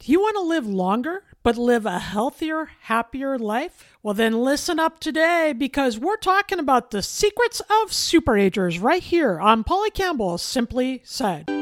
Do you want to live longer, but live a healthier, happier life? Well, then listen up today because we're talking about the secrets of superagers right here on Polly Campbell Simply Said.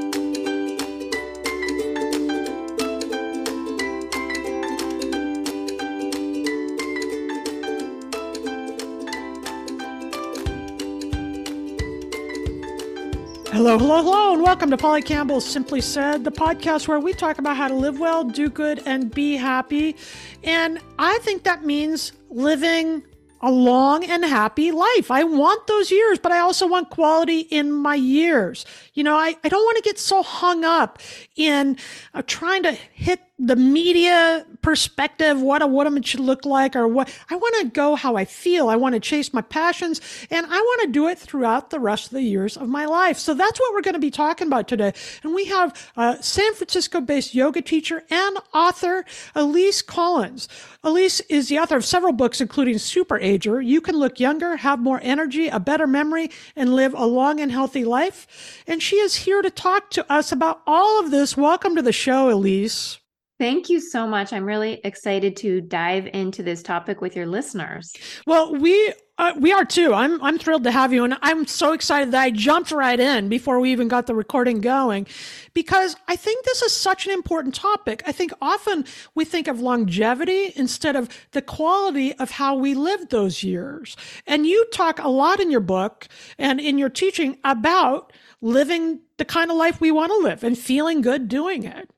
Hello, hello, hello, and welcome to Polly Campbell Simply Said, the podcast where we talk about how to live well, do good, and be happy. And I think that means living a long and happy life. I want those years, but I also want quality in my years. You know, I, I don't want to get so hung up in uh, trying to hit the media perspective, what a woman should look like, or what I want to go how I feel. I want to chase my passions, and I want to do it throughout the rest of the years of my life. So that's what we're going to be talking about today. And we have a San Francisco based yoga teacher and author, Elise Collins. Elise is the author of several books, including Super Ager. You can look younger, have more energy, a better memory, and live a long and healthy life. And she is here to talk to us about all of this. Welcome to the show, Elise. Thank you so much. I'm really excited to dive into this topic with your listeners. Well, we uh, we are too. I'm I'm thrilled to have you, and I'm so excited that I jumped right in before we even got the recording going, because I think this is such an important topic. I think often we think of longevity instead of the quality of how we lived those years. And you talk a lot in your book and in your teaching about living the kind of life we want to live and feeling good doing it.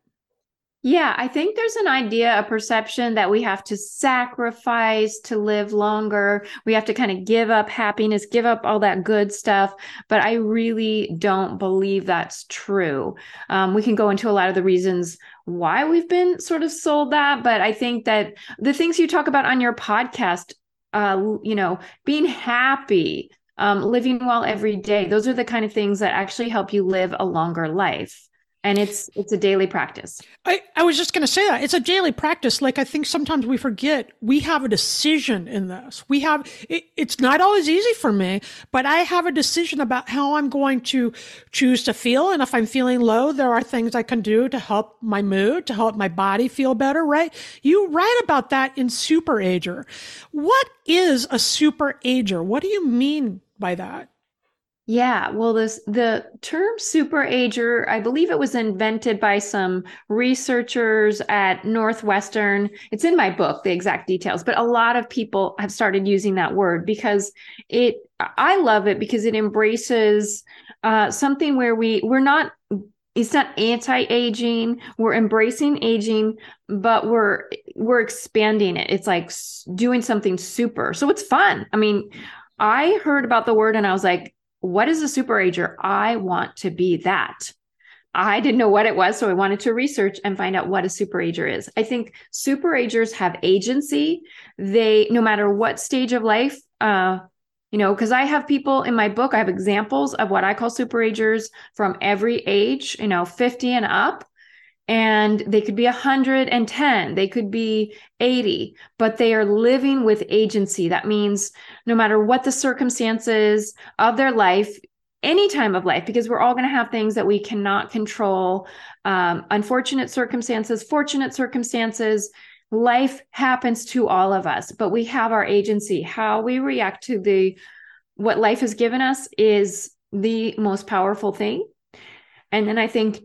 Yeah, I think there's an idea, a perception that we have to sacrifice to live longer. We have to kind of give up happiness, give up all that good stuff. But I really don't believe that's true. Um, we can go into a lot of the reasons why we've been sort of sold that. But I think that the things you talk about on your podcast, uh, you know, being happy, um, living well every day, those are the kind of things that actually help you live a longer life and it's it's a daily practice. I, I was just going to say that. It's a daily practice. Like i think sometimes we forget we have a decision in this. We have it, it's not always easy for me but i have a decision about how i'm going to choose to feel. And if i'm feeling low there are things i can do to help my mood to help my body feel better right? You write about that in super ager what is a super ager what do you mean by that yeah, well, this the term super ager, I believe it was invented by some researchers at Northwestern. It's in my book, the exact details, but a lot of people have started using that word because it I love it because it embraces uh, something where we we're not it's not anti-aging we're embracing aging but we're we're expanding it. It's like doing something super. So it's fun. I mean i heard about the word and i was like what is a super ager? I want to be that. I didn't know what it was, so I wanted to research and find out what a super ager is. I think super agers have agency. They, no matter what stage of life, uh, you know, because I have people in my book, I have examples of what I call super agers from every age, you know, 50 and up and they could be 110 they could be 80 but they are living with agency. That means no matter what the circumstances of their life any time of life because we're all going to have things that we cannot control um, unfortunate circumstances fortunate circumstances life happens to all of us but we have our agency. How we react to the what life has given us is the most powerful thing. And then i think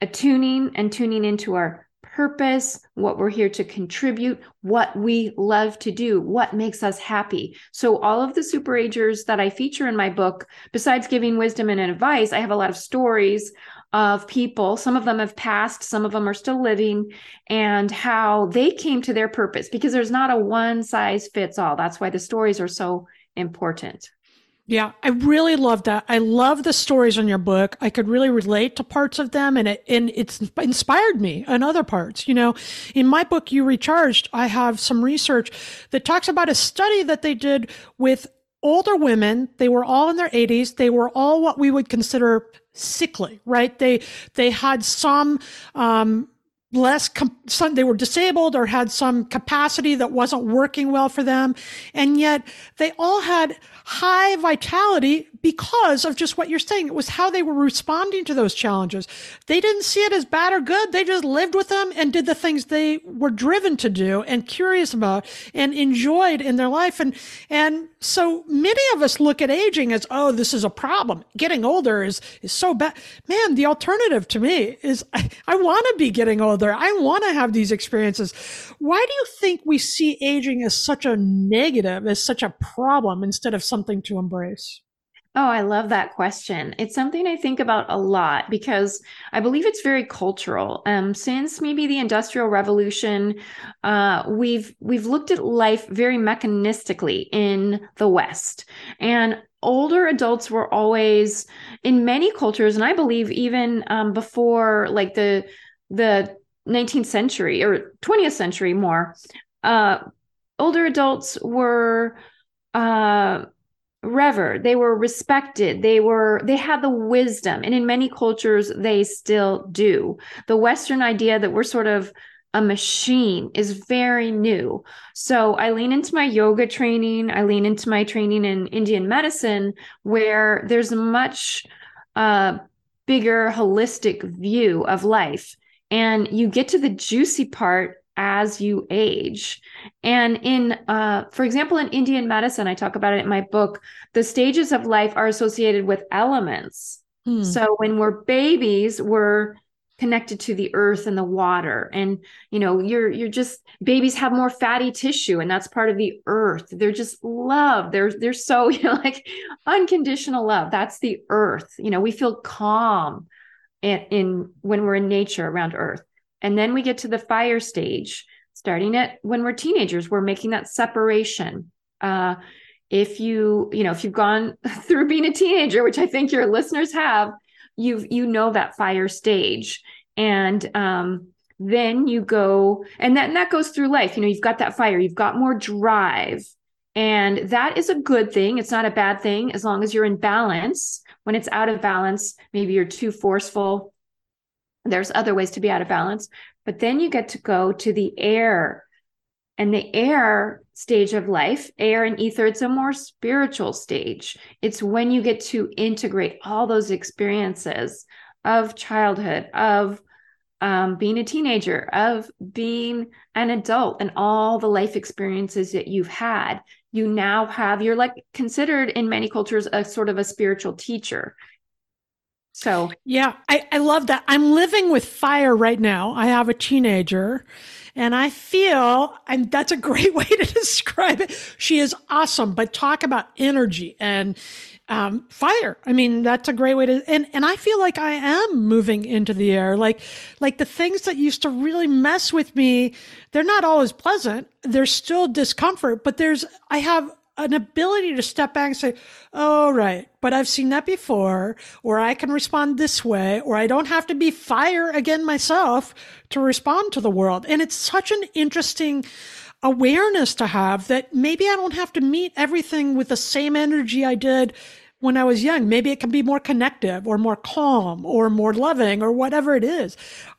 attuning and tuning into our purpose, what we're here to contribute, what we love to do, what makes us happy. So, all of the super agers that I feature in my book, besides giving wisdom and advice, I have a lot of stories of people. Some of them have passed, some of them are still living, and how they came to their purpose because there's not a one size fits all. That's why the stories are so important. Yeah, I really love that. I love the stories in your book. I could really relate to parts of them and it and it's inspired me in other parts. You know, in my book You Recharged, I have some research that talks about a study that they did with older women. They were all in their 80s. They were all what we would consider sickly, right? They they had some um less some, they were disabled or had some capacity that wasn't working well for them. And yet they all had high vitality because of just what you're saying. It was how they were responding to those challenges. They didn't see it as bad or good. They just lived with them and did the things they were driven to do and curious about and enjoyed in their life. And, and so many of us look at aging as, oh, this is a problem. Getting older is, is so bad. Man, the alternative to me is I, I want to be getting older. I want to have these experiences. Why do you think we see aging as such a negative, as such a problem instead of something to embrace? Oh, I love that question. It's something I think about a lot because I believe it's very cultural. Um, since maybe the Industrial Revolution, uh, we've we've looked at life very mechanistically in the West, and older adults were always in many cultures, and I believe even um, before like the the 19th century or 20th century more, uh, older adults were. Uh, revered they were respected they were they had the wisdom and in many cultures they still do. The western idea that we're sort of a machine is very new. So i lean into my yoga training i lean into my training in indian medicine where there's a much uh, bigger holistic view of life. And you get to the juicy part as you age. And in, uh, for example, in Indian medicine, I talk about it in my book, the stages of life are associated with elements. Hmm. So when we're babies, we're connected to the earth and the water and you know you're you're just babies have more fatty tissue and that's part of the earth they're just love they're they're so you know like unconditional love that's the earth you know we feel calm in, in when we're in nature around earth and then we get to the fire stage, starting at when we're teenagers, we're making that separation. Uh, if you, you know, if you've gone through being a teenager, which I think your listeners have, you've, you know, that fire stage. And, um, then you go and that, and that goes through life. You know, you've got that fire, you've got more drive. And that is a good thing. It's not a bad thing as long as you're in balance. When it's out of balance, maybe you're too forceful, there's other ways to be out of balance. But then you get to go to the air. And the air stage of life, air and ether, it's a more spiritual stage. It's when you get to integrate all those experiences of childhood, of um, being a teenager, of being an adult, and all the life experiences that you've had. You now have, you're like considered in many cultures a sort of a spiritual teacher. So, yeah, I, I love that. I'm living with fire right now. I have a teenager and I feel, and that's a great way to describe it. She is awesome, but talk about energy and um, fire. I mean, that's a great way to, and, and I feel like I am moving into the air. Like, like the things that used to really mess with me, they're not always pleasant. There's still discomfort, but there's, I have an ability to step back and say, oh, right, but I've seen that before, or I can respond this way, or I don't have to be fire again myself to respond to the world. And it's such an interesting awareness to have that maybe I don't have to meet everything with the same energy I did when I was young. Maybe it can be more connective or more calm or more loving or whatever it is.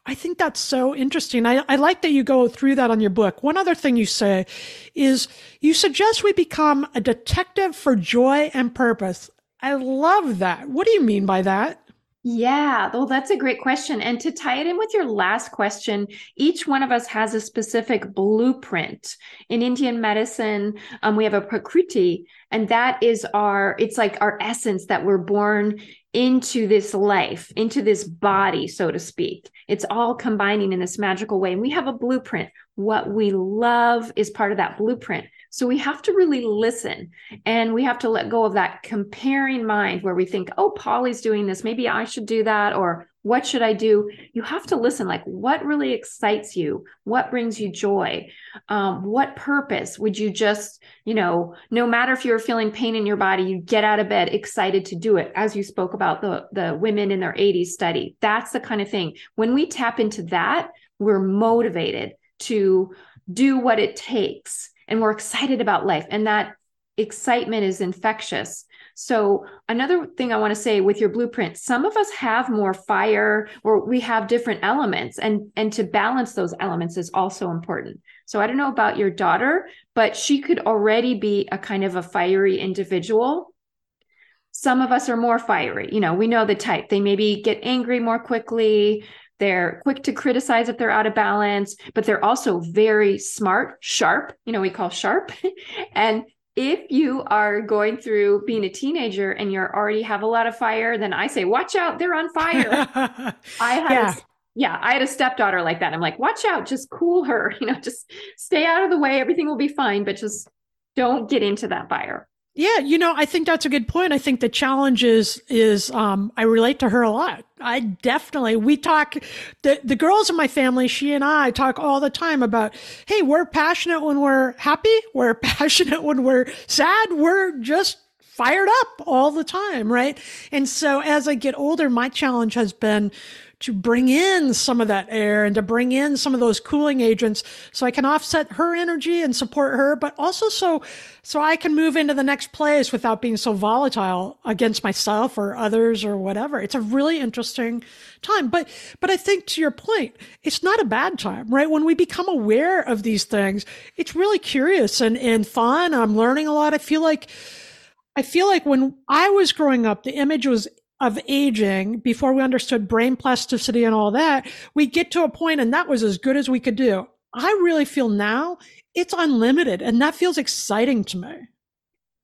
I think that's so interesting. I, I like that you go through that on your book. One other thing you say is you suggest we become a detective for joy and purpose. I love that. What do you mean by that? Yeah, well, that's a great question. And to tie it in with your last question, each one of us has a specific blueprint. In Indian medicine, um, we have a prakriti, and that is our, it's like our essence that we're born into this life, into this body, so to speak. It's all combining in this magical way. And we have a blueprint. What we love is part of that blueprint. So we have to really listen and we have to let go of that comparing mind where we think, oh, Polly's doing this. Maybe I should do that. Or what should I do? You have to listen like, what really excites you? What brings you joy? Um, what purpose would you just, you know, no matter if you're feeling pain in your body, you get out of bed excited to do it, as you spoke about the, the women in their 80s study. That's the kind of thing. When we tap into that, we're motivated to do what it takes and we're excited about life. And that excitement is infectious. So, another thing I want to say with your blueprint, some of us have more fire or we have different elements and and to balance those elements is also important. So, I don't know about your daughter, but she could already be a kind of a fiery individual. some of us are more fiery. You know, we know the type. They maybe get angry more quickly. They're quick to criticize if they're out of balance, but they're also very smart, sharp. You know, we call sharp. and if you are going through being a teenager and you already have a lot of fire, then I say, watch out, they're on fire. I had yeah. A, yeah, I had a stepdaughter like that. I'm like, watch out, just cool her, you know, just stay out of the way, everything will be fine, but just don't get into that fire. Yeah, you know, I think that's a good point. I think the challenge is is um, I relate to her a lot. I definitely we talk the the girls in my family, she and I talk all the time about, hey, we're passionate when we're happy, we're passionate when we're sad, we're just fired up all the time, right? And so as I get older, my challenge has been to bring in some of that air and to bring in some of those cooling agents so I can offset her energy and support her, but also so, so I can move into the next place without being so volatile against myself or others or whatever. It's a really interesting time. But, but I think to your point, it's not a bad time, right? When we become aware of these things, it's really curious and, and fun. I'm learning a lot. I feel like, I feel like when I was growing up, the image was of aging before we understood brain plasticity and all that, we get to a point and that was as good as we could do. I really feel now it's unlimited and that feels exciting to me.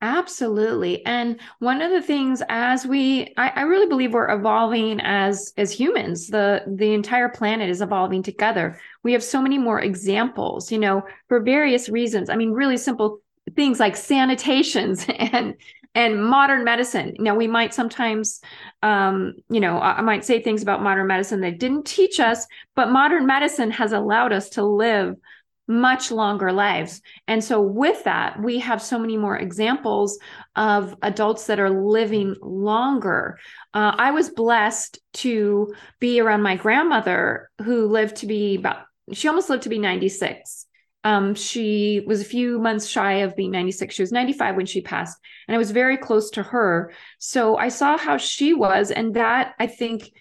Absolutely. And one of the things as we I, I, really believe we're evolving as as humans. The the entire planet is evolving together. We have so many more examples, you know, for various reasons. I mean, really simple things like sanitations and and modern medicine. Now, we might sometimes, um, you know, I might say things about modern medicine that didn't teach us, but modern medicine has allowed us to live much longer lives. And so, with that, we have so many more examples of adults that are living longer. Uh, I was blessed to be around my grandmother who lived to be about, she almost lived to be 96. Um, she was a few months shy of being 96. She was 95 when she passed, and I was very close to her. So I saw how she was, and that I think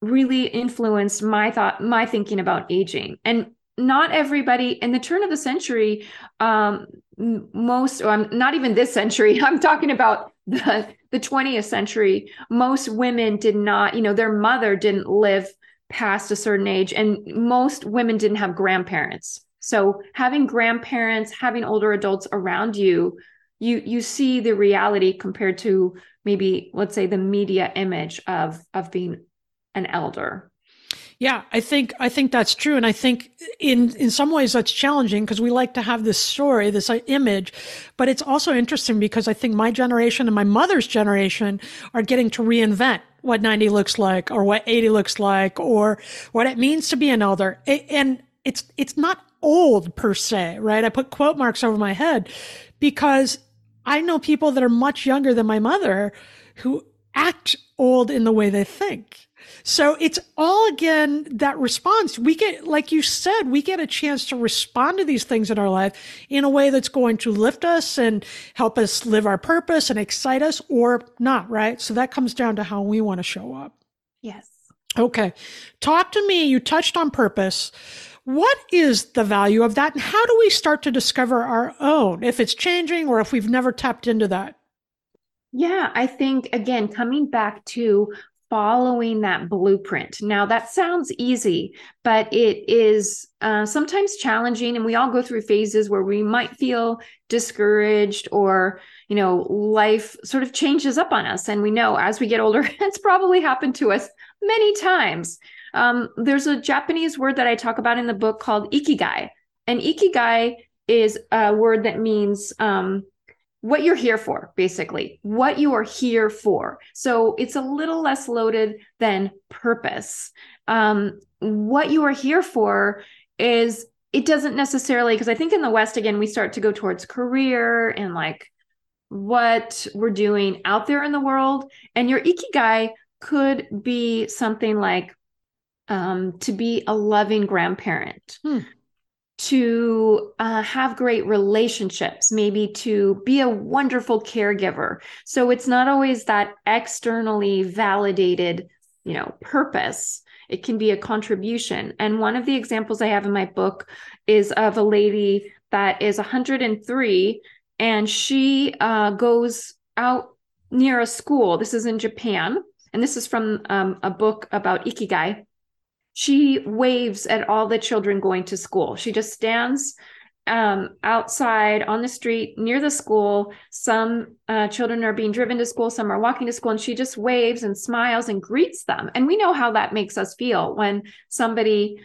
really influenced my thought, my thinking about aging. And not everybody in the turn of the century, um, most, or not even this century. I'm talking about the the 20th century. Most women did not, you know, their mother didn't live past a certain age, and most women didn't have grandparents so having grandparents, having older adults around you, you you see the reality compared to maybe let's say the media image of of being an elder. Yeah, I think I think that's true, and I think in in some ways that's challenging because we like to have this story, this uh, image, but it's also interesting because I think my generation and my mother's generation are getting to reinvent what 90 looks like, or what 80 looks like, or what it means to be an elder, and it's it's not old per se, right? I put quote marks over my head because I know people that are much younger than my mother who act old in the way they think. So it's all again that response. We get, like you said, we get a chance to respond to these things in our life in a way that's going to lift us and help us live our purpose and excite us or not, right? So that comes down to how we want to show up. Yes. Okay. Talk to me. You touched on purpose. What is the value of that? And how do we start to discover our own if it's changing or if we've never tapped into that? Yeah, I think, again, coming back to following that blueprint. Now, that sounds easy, but it is uh, sometimes challenging. And we all go through phases where we might feel discouraged or, you know, life sort of changes up on us. And we know as we get older, it's probably happened to us many times. Um, there's a Japanese word that I talk about in the book called ikigai. And ikigai is a word that means um, what you're here for, basically, what you are here for. So it's a little less loaded than purpose. Um, what you are here for is it doesn't necessarily, because I think in the West, again, we start to go towards career and like what we're doing out there in the world. And your ikigai could be something like um, to be a loving grandparent, hmm. to uh, have great relationships, maybe to be a wonderful caregiver. So it's not always that externally validated, you know, purpose. It can be a contribution. And one of the examples I have in my book is of a lady that is 103 and she uh, goes out near a school. This is in Japan, and this is from um, a book about ikigai. She waves at all the children going to school. She just stands um, outside on the street near the school. Some uh, children are being driven to school, some are walking to school, and she just waves and smiles and greets them. And we know how that makes us feel when somebody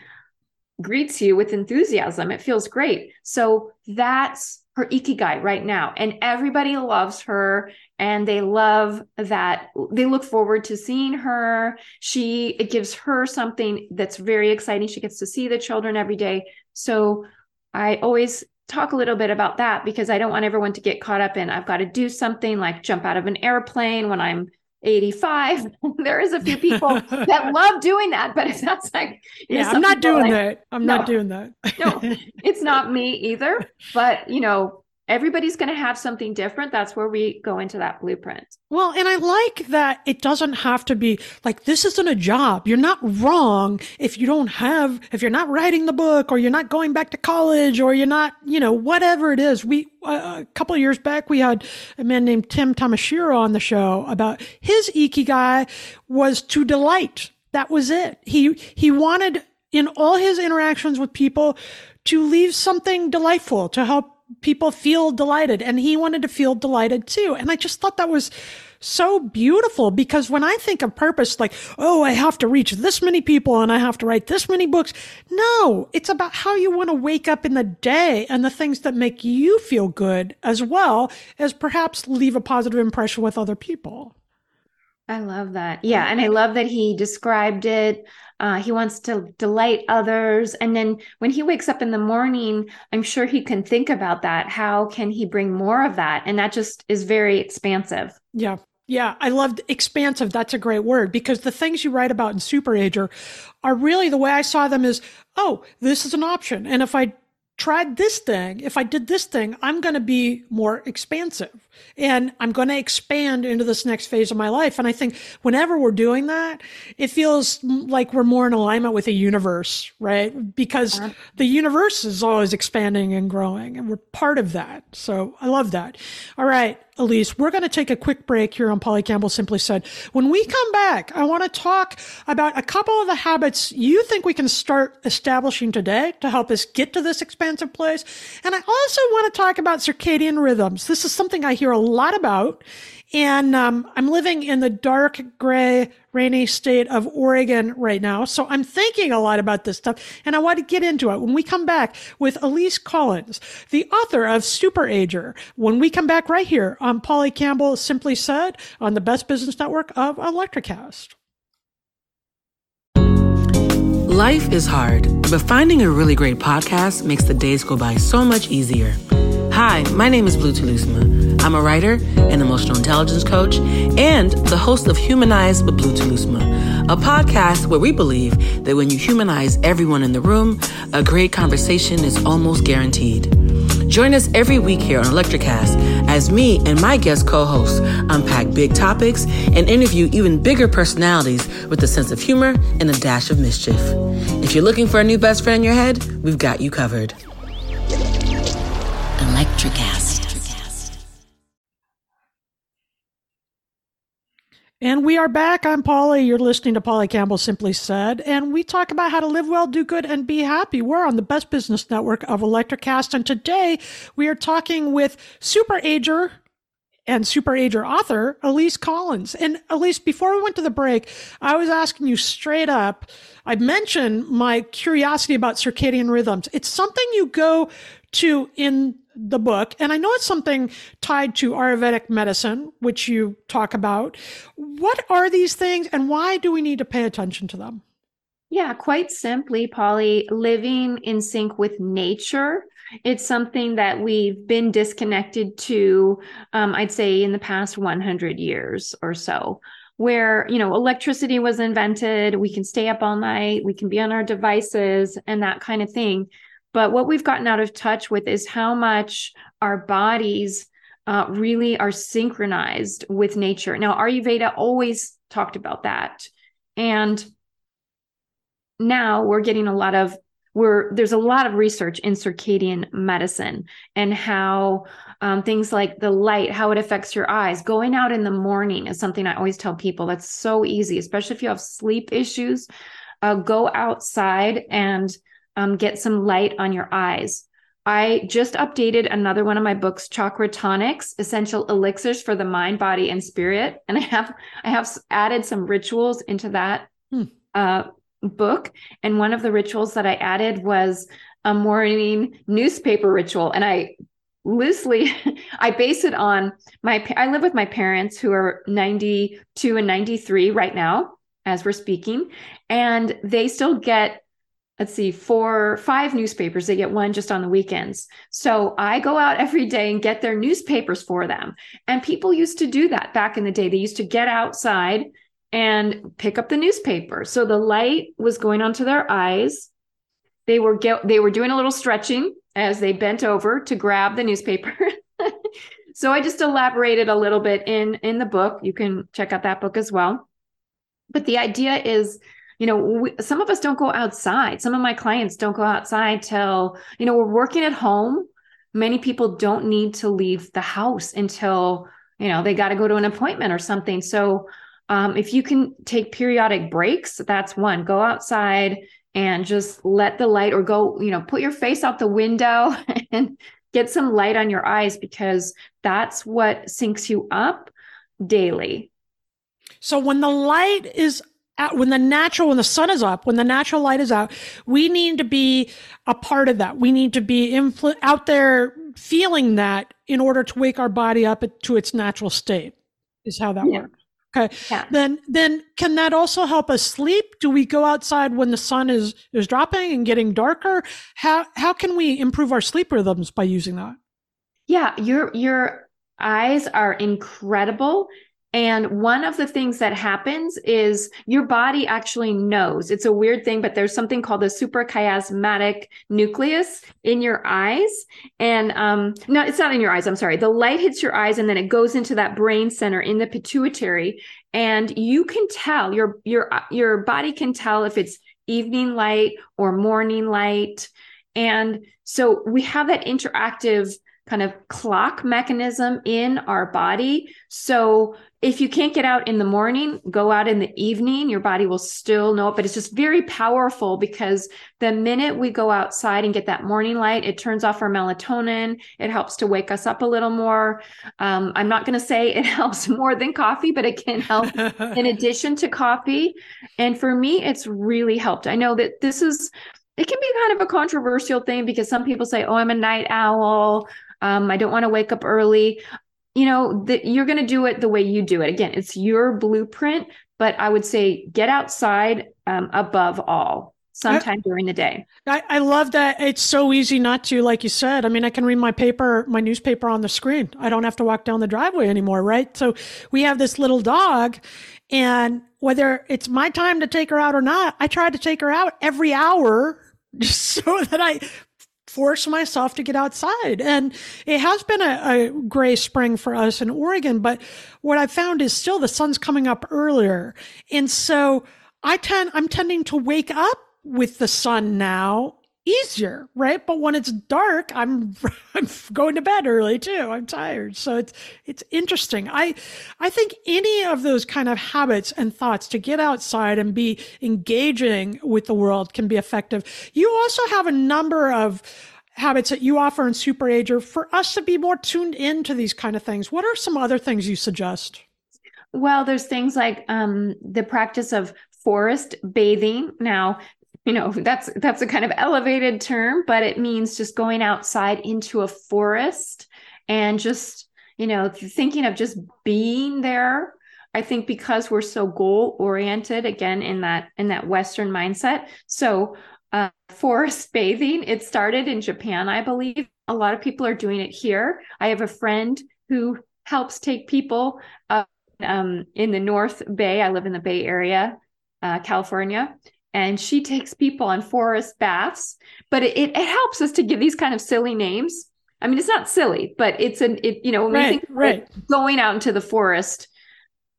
greets you with enthusiasm. It feels great. So that's her ikigai right now. And everybody loves her and they love that. They look forward to seeing her. She, it gives her something that's very exciting. She gets to see the children every day. So I always talk a little bit about that because I don't want everyone to get caught up in I've got to do something like jump out of an airplane when I'm 85 there is a few people that love doing that but it sounds like yeah i'm not doing like, that i'm no, not doing that no it's not me either but you know everybody's going to have something different. That's where we go into that blueprint. Well and i like that it doesn't have to be like this isn't a job. You're not wrong if you don't have if you're not writing the book or you're not going back to college or you're not you know whatever it is. We uh, a couple of years back we had a man named tim tamashiro on the show about his ikigai was to delight. That was it. He he wanted in all his interactions with people to leave something delightful to help people feel delighted and he wanted to feel delighted too. And I just thought that was so beautiful because when I think of purpose, like, oh, I have to reach this many people and I have to write this many books. No, it's about how you want to wake up in the day and the things that make you feel good as well as perhaps leave a positive impression with other people. I love that. Yeah. And I love that he described it uh, he wants to delight others. And then when he wakes up in the morning, I'm sure he can think about that. How can he bring more of that? And that just is very expansive. Yeah. Yeah, I loved expansive. That's a great word because the things you write about in Superager are really the way I saw them is, oh, this is an option. And if I tried this thing, if I did this thing, I'm going to be more expansive and I'm going to expand into this next phase of my life. And I think whenever we're doing that, it feels like we're more in alignment with the universe, right? Because uh-huh. the universe is always expanding and growing and we're part of that. So I love that. All right. Elise, we're going to take a quick break here on Polly Campbell Simply Said. When we come back, I want to talk about a couple of the habits you think we can start establishing today to help us get to this expansive place. And I also want to talk about circadian rhythms. This is something I hear a lot about and um, I'm living in the dark gray, rainy state of Oregon right now. So I'm thinking a lot about this stuff and I want to get into it when we come back with Elise Collins, the author of Superager. When we come back right here on Polly Campbell Simply Said on the Best Business Network of Electrocast. Life is hard, but finding a really great podcast makes the days go by so much easier. Hi, my name is Blue Telusma. I'm a writer, an emotional intelligence coach, and the host of Humanize with Blue Telusma, a podcast where we believe that when you humanize everyone in the room, a great conversation is almost guaranteed. Join us every week here on Electrocast as me and my guest co-hosts unpack big topics and interview even bigger personalities with a sense of humor and a dash of mischief. If you're looking for a new best friend in your head, we've got you covered. Electrocast. And we are back. I'm Polly. You're listening to Polly Campbell Simply Said. And we talk about how to live well, do good, and be happy. We're on the best business network of Electrocast. And today we are talking with super ager and super ager author Elise Collins. And Elise, before we went to the break, I was asking you straight up. I mentioned my curiosity about circadian rhythms. It's something you go to in the book, and I know it's something tied to Ayurvedic medicine, which you talk about. What are these things, and why do we need to pay attention to them? Yeah, quite simply, Polly, living in sync with nature. It's something that we've been disconnected to, um, I'd say, in the past 100 years or so where you know electricity was invented we can stay up all night we can be on our devices and that kind of thing but what we've gotten out of touch with is how much our bodies uh, really are synchronized with nature. Now, Ayurveda always talked about that. And now we're getting a lot of we're there's a lot of research in circadian medicine and how um, things like the light how it affects your eyes going out in the morning is something i always tell people that's so easy especially if you have sleep issues uh, go outside and um, get some light on your eyes I just updated another one of my books, Chakra Tonics, Essential Elixirs for the Mind, Body, and Spirit. And I have I have added some rituals into that hmm. uh, book. And one of the rituals that I added was a morning newspaper ritual. And I loosely I base it on my I live with my parents who are 92 and 93 right now as we're speaking. And they still get let's see, four, five newspapers. They get one just on the weekends. So I go out every day and get their newspapers for them. And people used to do that back in the day. They used to get outside and pick up the newspaper. So the light was going onto their eyes. They were get, they were doing a little stretching as they bent over to grab the newspaper. so I just elaborated a little bit in in the book. You can check out that book as well. But the idea is you know we, some of us don't go outside. Some of my clients don't go outside till you know we're working at home. Many people don't need to leave the house until you know they got to go to an appointment or something. So um, if you can take periodic breaks that's one. Go outside and just let the light or go you know put your face out the window and get some light on your eyes because that's what syncs you up daily. So when the light is out, when the natural, when the sun is up, when the natural light is out, we need to be a part of that. We need to be influ- out there feeling that in order to wake our body up to its natural state is how that yeah. works. Okay. Yeah. Then, then can that also help us sleep? Do we go outside when the sun is, is dropping and getting darker? How, how can we improve our sleep rhythms by using that? Yeah. Your, your eyes are incredible and one of the things that happens is your body actually knows. It's a weird thing, but there's something called the suprachiasmatic nucleus in your eyes. And um, no, it's not in your eyes. I'm sorry. The light hits your eyes and then it goes into that brain center in the pituitary. And you can tell your your your body can tell if it's evening light or morning light. And so we have that interactive kind of clock mechanism in our body. So if you can't get out in the morning, go out in the evening. Your body will still know it, but it's just very powerful because the minute we go outside and get that morning light, it turns off our melatonin. It helps to wake us up a little more. Um, I'm not going to say it helps more than coffee, but it can help in addition to coffee. And for me, it's really helped. I know that this is it can be kind of a controversial thing because some people say, "Oh, I'm a night owl." Um, I don't want to wake up early you know that you're going to do it the way you do it. Again it's your blueprint but i would say get outside um, above all sometime I, during the day. I, I love that. It's so easy not to like you said. I mean i can read my paper my newspaper on the screen. I don't have to walk down the driveway anymore right? So we have this little dog and whether it's my time to take her out or not i try to take her out every hour just so that I force myself to get outside. And it has been a, a, gray spring for us in Oregon, but what I found is still the sun's coming up earlier. And so I tend, I'm tending to wake up with the sun now easier, right? But when it's dark, I'm I'm going to bed early too. I'm tired. So it's it's interesting. I I think any of those kind of habits and thoughts to get outside and be engaging with the world can be effective. You also have a number of habits that you offer in Super Ager for us to be more tuned into these kind of things. What are some other things you suggest? Well, there's things like um, the practice of forest bathing. Now, you know that's that's a kind of elevated term but it means just going outside into a forest and just you know thinking of just being there. I think because we're so goal oriented again in that in that western mindset. So uh, forest bathing it started in japan i believe. A lot of people are doing it here. I have a friend who helps take people uh, um, in the north bay. I live in the bay area uh, california and she takes people on forest baths but it, it, helps us to give these kind of silly names i mean it's not silly but it's an it you know when right, we think right. going out into the forest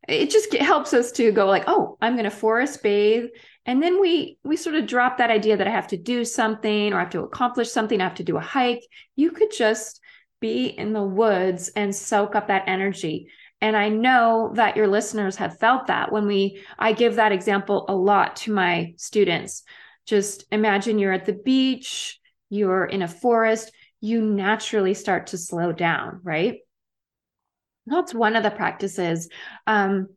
it just helps us to go like, oh, I'm going to forest bathe. And then we we sort of drop that idea that I have to do something or I have to accomplish something, I have to do a hike. You could just be in the woods and soak up that energy. And I know that your listeners have felt that when we I give that example a lot to my students. Just imagine you're at the beach, you're in a forest, you naturally start to slow down, right? that's one of the practices um,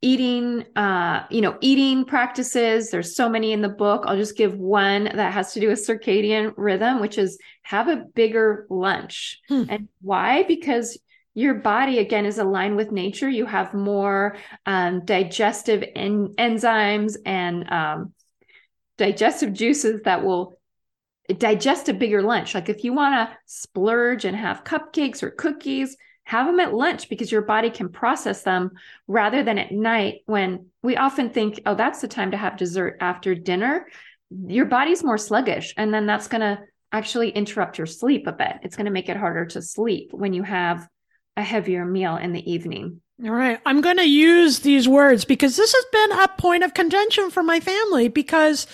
eating uh, you know eating practices there's so many in the book i'll just give one that has to do with circadian rhythm which is have a bigger lunch hmm. and why because your body again is aligned with nature you have more um, digestive en- enzymes and um, digestive juices that will digest a bigger lunch like if you want to splurge and have cupcakes or cookies have them at lunch because your body can process them rather than at night when we often think, oh, that's the time to have dessert after dinner. Your body's more sluggish. And then that's going to actually interrupt your sleep a bit. It's going to make it harder to sleep when you have a heavier meal in the evening. All right. I'm going to use these words because this has been a point of contention for my family because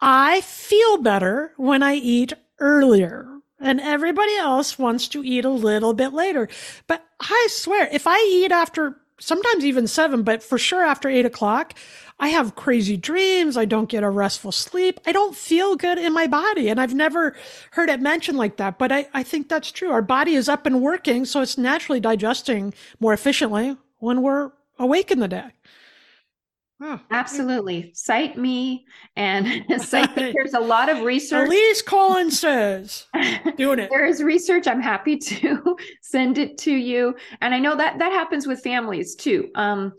I feel better when I eat earlier and everybody else wants to eat a little bit later. But I swear, if I eat after sometimes even seven, but for sure after eight o'clock, I have crazy dreams. I don't get a restful sleep. I don't feel good in my body. And I've never heard it mentioned like that, but I, I think that's true. Our body is up and working, so it's naturally digesting more efficiently when we're awake in the day. Oh, Absolutely. Cite me and cite me. There's a lot of research. Elise Collins says doing it. there is research. I'm happy to send it to you. And I know that that happens with families too. Um,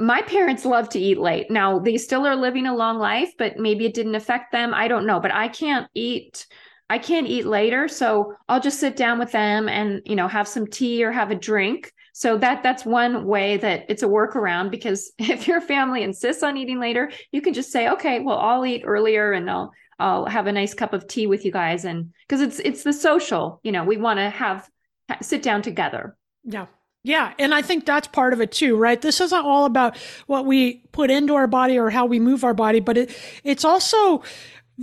my parents love to eat late. Now they still are living a long life, but maybe it didn't affect them. I don't know, but I can't eat I can't eat later, so I'll just sit down with them and, you know, have some tea or have a drink so that that's one way that it's a workaround because if your family insists on eating later, you can just say, okay, well, I'll eat earlier and I'll I'll have a nice cup of tea with you guys and because it's it's the social, you know, we want to have sit down together. Yeah. Yeah, and I think that's part of it too, right? This isn't all about what we put into our body or how we move our body, but it it's also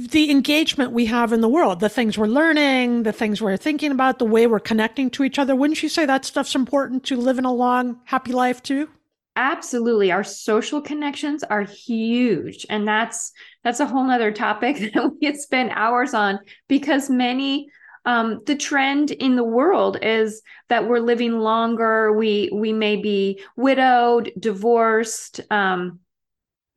the engagement we have in the world, the things we're learning, the things we're thinking about, the way we're connecting to each other. Wouldn't you say that stuff's important to living a long, happy life too? Absolutely. Our social connections are huge. And that's that's a whole nother topic that we could spend hours on because many um, the trend in the world is that we're living longer. We we may be widowed, divorced, um,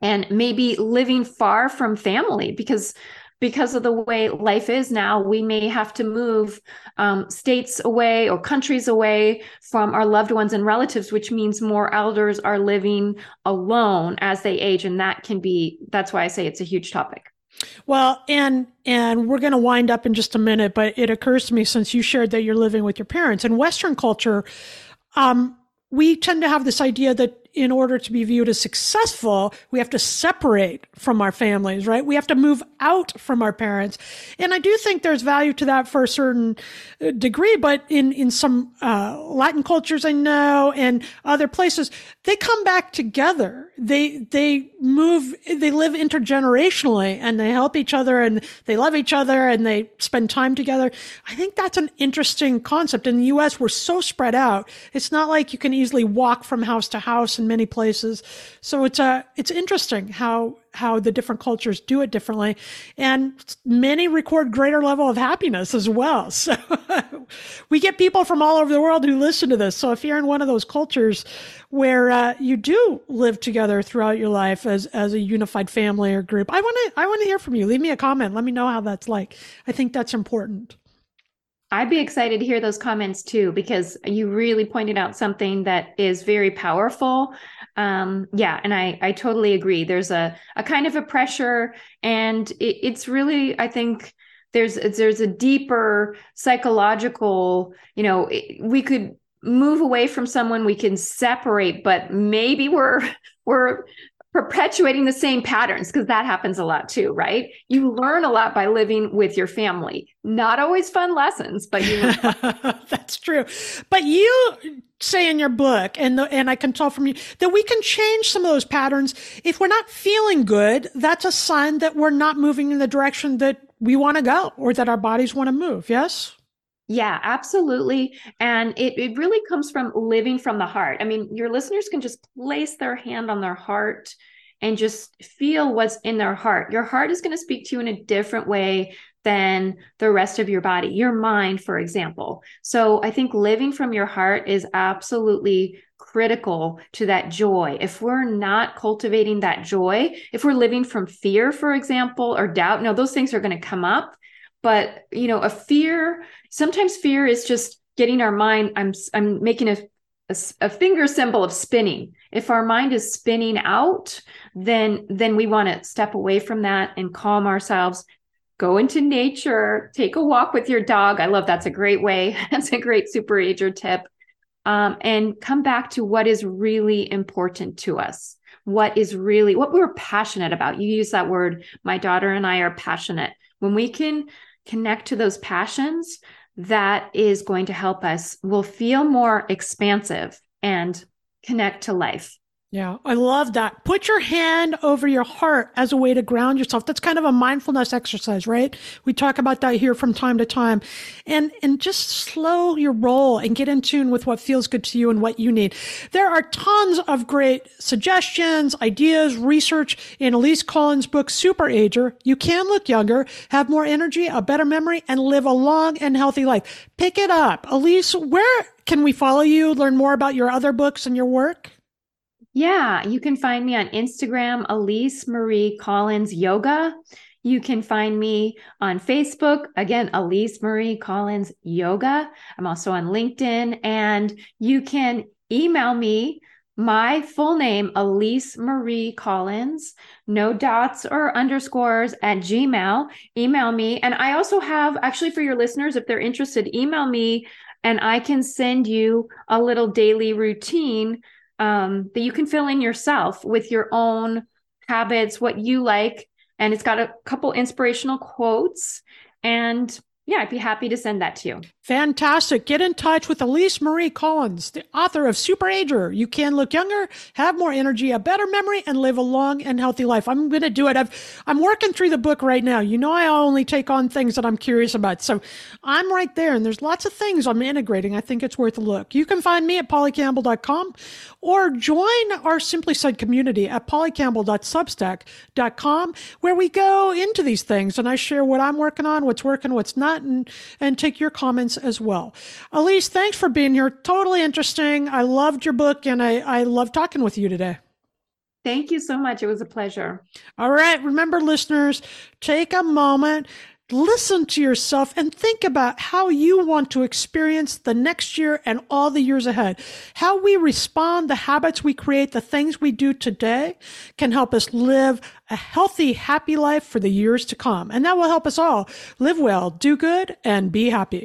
and maybe living far from family because because of the way life is now, we may have to move um, states away or countries away from our loved ones and relatives, which means more elders are living alone as they age. And that can be, that's why I say it's a huge topic. Well, and and we're going to wind up in just a minute, but it occurs to me since you shared that you're living with your parents in Western culture, um, we tend to have this idea that in order to be viewed as successful, we have to separate from our families, right? We have to move out from our parents. And I do think there's value to that for a certain uh, degree, but in, in some uh, Latin cultures I know and other places, they come back together. They, they move, they live intergenerationally and they help each other and they love each other and they spend time together. I think that's an interesting concept. In the US, we're so spread out. It's not like you can easily walk from house to house in many places. So it's uh, it's interesting how how the different cultures do it differently, and many record greater level of happiness as well. So we get people from all over the world who listen to this. So if you're in one of those cultures where uh, you do live together throughout your life as as a unified family or group, I want to I want to hear from you. Leave me a comment. Let me know how that's like. I think that's important. I'd be excited to hear those comments too, because you really pointed out something that is very powerful. Um, yeah, and I I totally agree. There's a a kind of a pressure, and it, it's really I think there's there's a deeper psychological. You know, we could move away from someone, we can separate, but maybe we're we're perpetuating the same patterns because that happens a lot too, right? You learn a lot by living with your family. Not always fun lessons, but you That's true. But you say in your book and the, and I can tell from you that we can change some of those patterns if we're not feeling good, that's a sign that we're not moving in the direction that we want to go or that our bodies want to move. Yes? Yeah, absolutely. And it, it really comes from living from the heart. I mean, your listeners can just place their hand on their heart and just feel what's in their heart. Your heart is going to speak to you in a different way than the rest of your body, your mind, for example. So I think living from your heart is absolutely critical to that joy. If we're not cultivating that joy, if we're living from fear, for example, or doubt, no, those things are going to come up but you know a fear sometimes fear is just getting our mind i'm i'm making a, a, a finger symbol of spinning. If our mind is spinning out then then we want to step away from that and calm ourselves. Go into nature take a walk with your dog. I love that's a great way that's a great super ager tip. Um, and come back to what is really important to us. What is really what we're passionate about. You use that word my daughter and i are passionate. When we can connect to those passions, that is going to help us. We'll feel more expansive and connect to life. Yeah, I love that. Put your hand over your heart as a way to ground yourself. That's kind of a mindfulness exercise, right? We talk about that here from time to time. And and just slow your roll and get in tune with what feels good to you and what you need. There are tons of great suggestions, ideas, research in Elise Collins' book Super Ager. You can look younger, have more energy, a better memory, and live a long and healthy life. Pick it up. Elise, where can we follow you, learn more about your other books and your work? Yeah, you can find me on Instagram, Elise Marie Collins Yoga. You can find me on Facebook, again, Elise Marie Collins Yoga. I'm also on LinkedIn, and you can email me my full name, Elise Marie Collins, no dots or underscores at Gmail. Email me. And I also have, actually, for your listeners, if they're interested, email me and I can send you a little daily routine um, that you can fill in yourself with your own habits, what you like. And it's got a couple inspirational quotes. And yeah, I'd be happy to send that to you. Fantastic. Get in touch with Elise Marie Collins, the author of Super Ager. You can look younger, have more energy, a better memory, and live a long and healthy life. I'm going to do it. I've, I'm working through the book right now. You know, I only take on things that I'm curious about. So I'm right there, and there's lots of things I'm integrating. I think it's worth a look. You can find me at pollycampbell.com or join our Simply Said community at pollycampbell.substack.com, where we go into these things and I share what I'm working on, what's working, what's not, and, and take your comments as well. Elise, thanks for being here. Totally interesting. I loved your book and I, I love talking with you today. Thank you so much. It was a pleasure. All right. Remember, listeners, take a moment, listen to yourself, and think about how you want to experience the next year and all the years ahead. How we respond, the habits we create, the things we do today can help us live a healthy, happy life for the years to come. And that will help us all live well, do good, and be happy.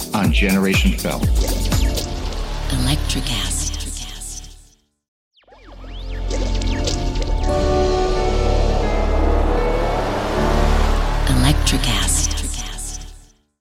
on Generation Film. Electricast. Electricast.